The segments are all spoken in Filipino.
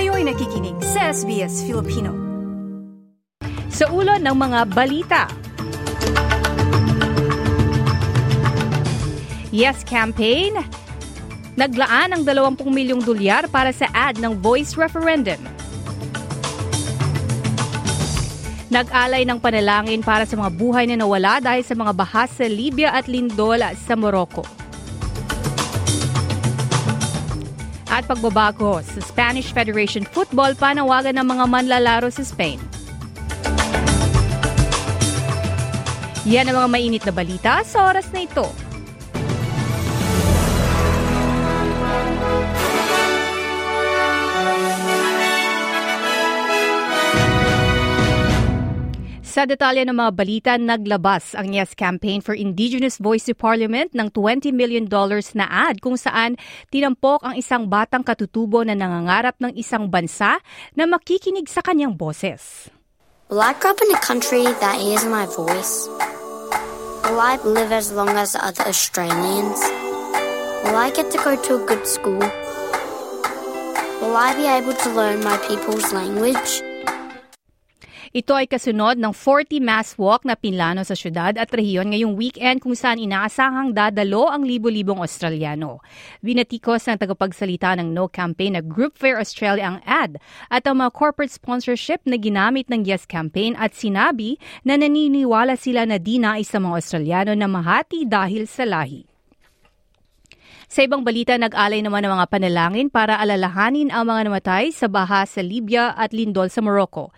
Kayo'y nakikinig sa SBS Filipino. Sa ulo ng mga balita. Yes Campaign, naglaan ng 20 milyong dolyar para sa ad ng voice referendum. Nag-alay ng panalangin para sa mga buhay na nawala dahil sa mga bahas sa Libya at lindol sa Morocco. At pagbabago sa Spanish Federation Football panawagan ng mga manlalaro sa Spain. Yan ang mga mainit na balita sa oras na ito. Sa detalye ng mga balita, naglabas ang Yes Campaign for Indigenous Voice to Parliament ng $20 million na ad kung saan tinampok ang isang batang katutubo na nangangarap ng isang bansa na makikinig sa kanyang boses. Will I grow up in a country that hears my voice? Will I live as long as other Australians? Will I get to go to a good school? Will I be able to learn my people's language? Ito ay kasunod ng 40 mass walk na pinlano sa syudad at rehiyon ngayong weekend kung saan inaasahang dadalo ang libo-libong Australiano. Binatikos ng tagapagsalita ng No Campaign na Group Fair Australia ang ad at ang mga corporate sponsorship na ginamit ng Yes Campaign at sinabi na naniniwala sila na di nais sa mga Australiano na mahati dahil sa lahi. Sa ibang balita, nag-alay naman ng mga panalangin para alalahanin ang mga namatay sa baha sa Libya at lindol sa Morocco.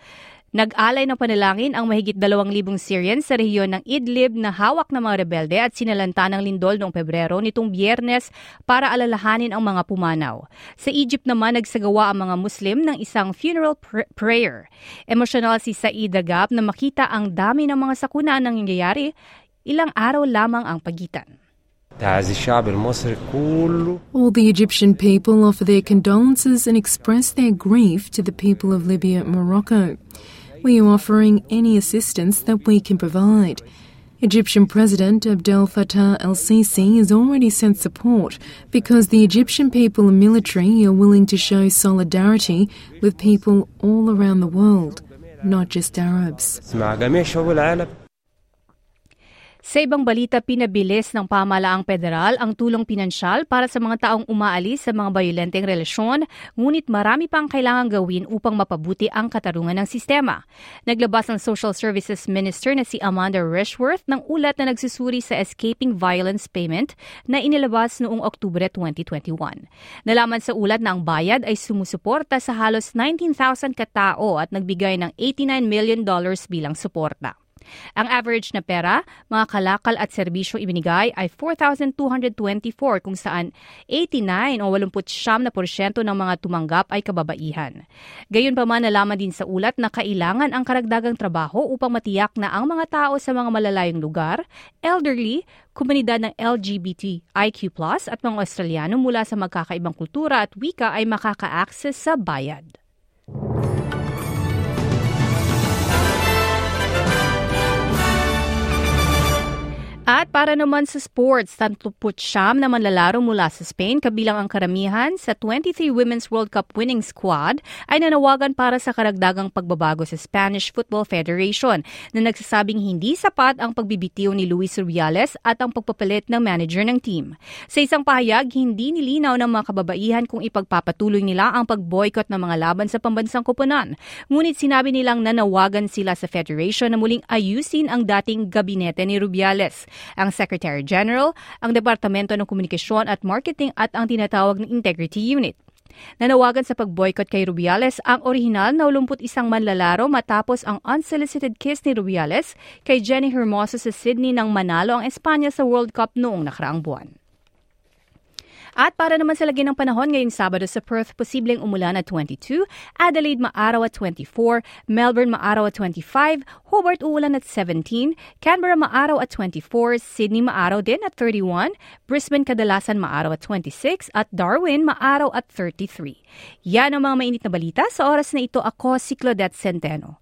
Nag-alay ng panalangin ang mahigit 2,000 Syrians sa rehiyon ng Idlib na hawak ng mga rebelde at sinalanta ng lindol noong Pebrero nitong biyernes para alalahanin ang mga pumanaw. Sa Egypt naman nagsagawa ang mga Muslim ng isang funeral pr- prayer. Emosyonal si Said Dagab na makita ang dami ng mga sakuna ng nangyayari, ilang araw lamang ang pagitan. All the Egyptian people offer their condolences and express their grief to the people of Libya and Morocco. We are offering any assistance that we can provide. Egyptian President Abdel Fattah el Sisi has already sent support because the Egyptian people and military are willing to show solidarity with people all around the world, not just Arabs. Sa ibang balita, pinabilis ng pamalaang federal ang tulong pinansyal para sa mga taong umaalis sa mga bayolenteng relasyon, ngunit marami pang kailangang gawin upang mapabuti ang katarungan ng sistema. Naglabas ang Social Services Minister na si Amanda Rishworth ng ulat na nagsusuri sa Escaping Violence Payment na inilabas noong Oktubre 2021. Nalaman sa ulat na ang bayad ay sumusuporta sa halos 19,000 katao at nagbigay ng $89 million bilang suporta. Ang average na pera, mga kalakal at serbisyo ibinigay ay 4,224 kung saan 89 o 89 na porsyento ng mga tumanggap ay kababaihan. Gayon pa man nalaman din sa ulat na kailangan ang karagdagang trabaho upang matiyak na ang mga tao sa mga malalayong lugar, elderly, komunidad ng LGBTIQ+, at mga Australiano mula sa magkakaibang kultura at wika ay makaka-access sa bayad. Para naman sa sports, 39 na manlalaro mula sa Spain kabilang ang karamihan sa 23 Women's World Cup winning squad ay nanawagan para sa karagdagang pagbabago sa Spanish Football Federation na nagsasabing hindi sapat ang pagbibitiw ni Luis Rubiales at ang pagpapalit ng manager ng team. Sa isang pahayag, hindi nilinaw ng mga kababaihan kung ipagpapatuloy nila ang pag-boycott ng mga laban sa pambansang koponan. Ngunit sinabi nilang nanawagan sila sa Federation na muling ayusin ang dating gabinete ni Rubiales ang Secretary General, ang Departamento ng Komunikasyon at Marketing at ang tinatawag na Integrity Unit. Nanawagan sa pag-boycott kay Rubiales ang orihinal na 81 manlalaro matapos ang unsolicited kiss ni Rubiales kay Jenny Hermoso sa Sydney nang manalo ang Espanya sa World Cup noong nakaraang buwan. At para naman sa lagi ng panahon ngayong Sabado sa Perth, posibleng umulan at 22, Adelaide maaraw at 24, Melbourne maaraw at 25, Hobart uulan at 17, Canberra maaraw at 24, Sydney maaraw din at 31, Brisbane kadalasan maaraw at 26, at Darwin maaraw at 33. Yan ang mga mainit na balita. Sa oras na ito, ako si Claudette Centeno.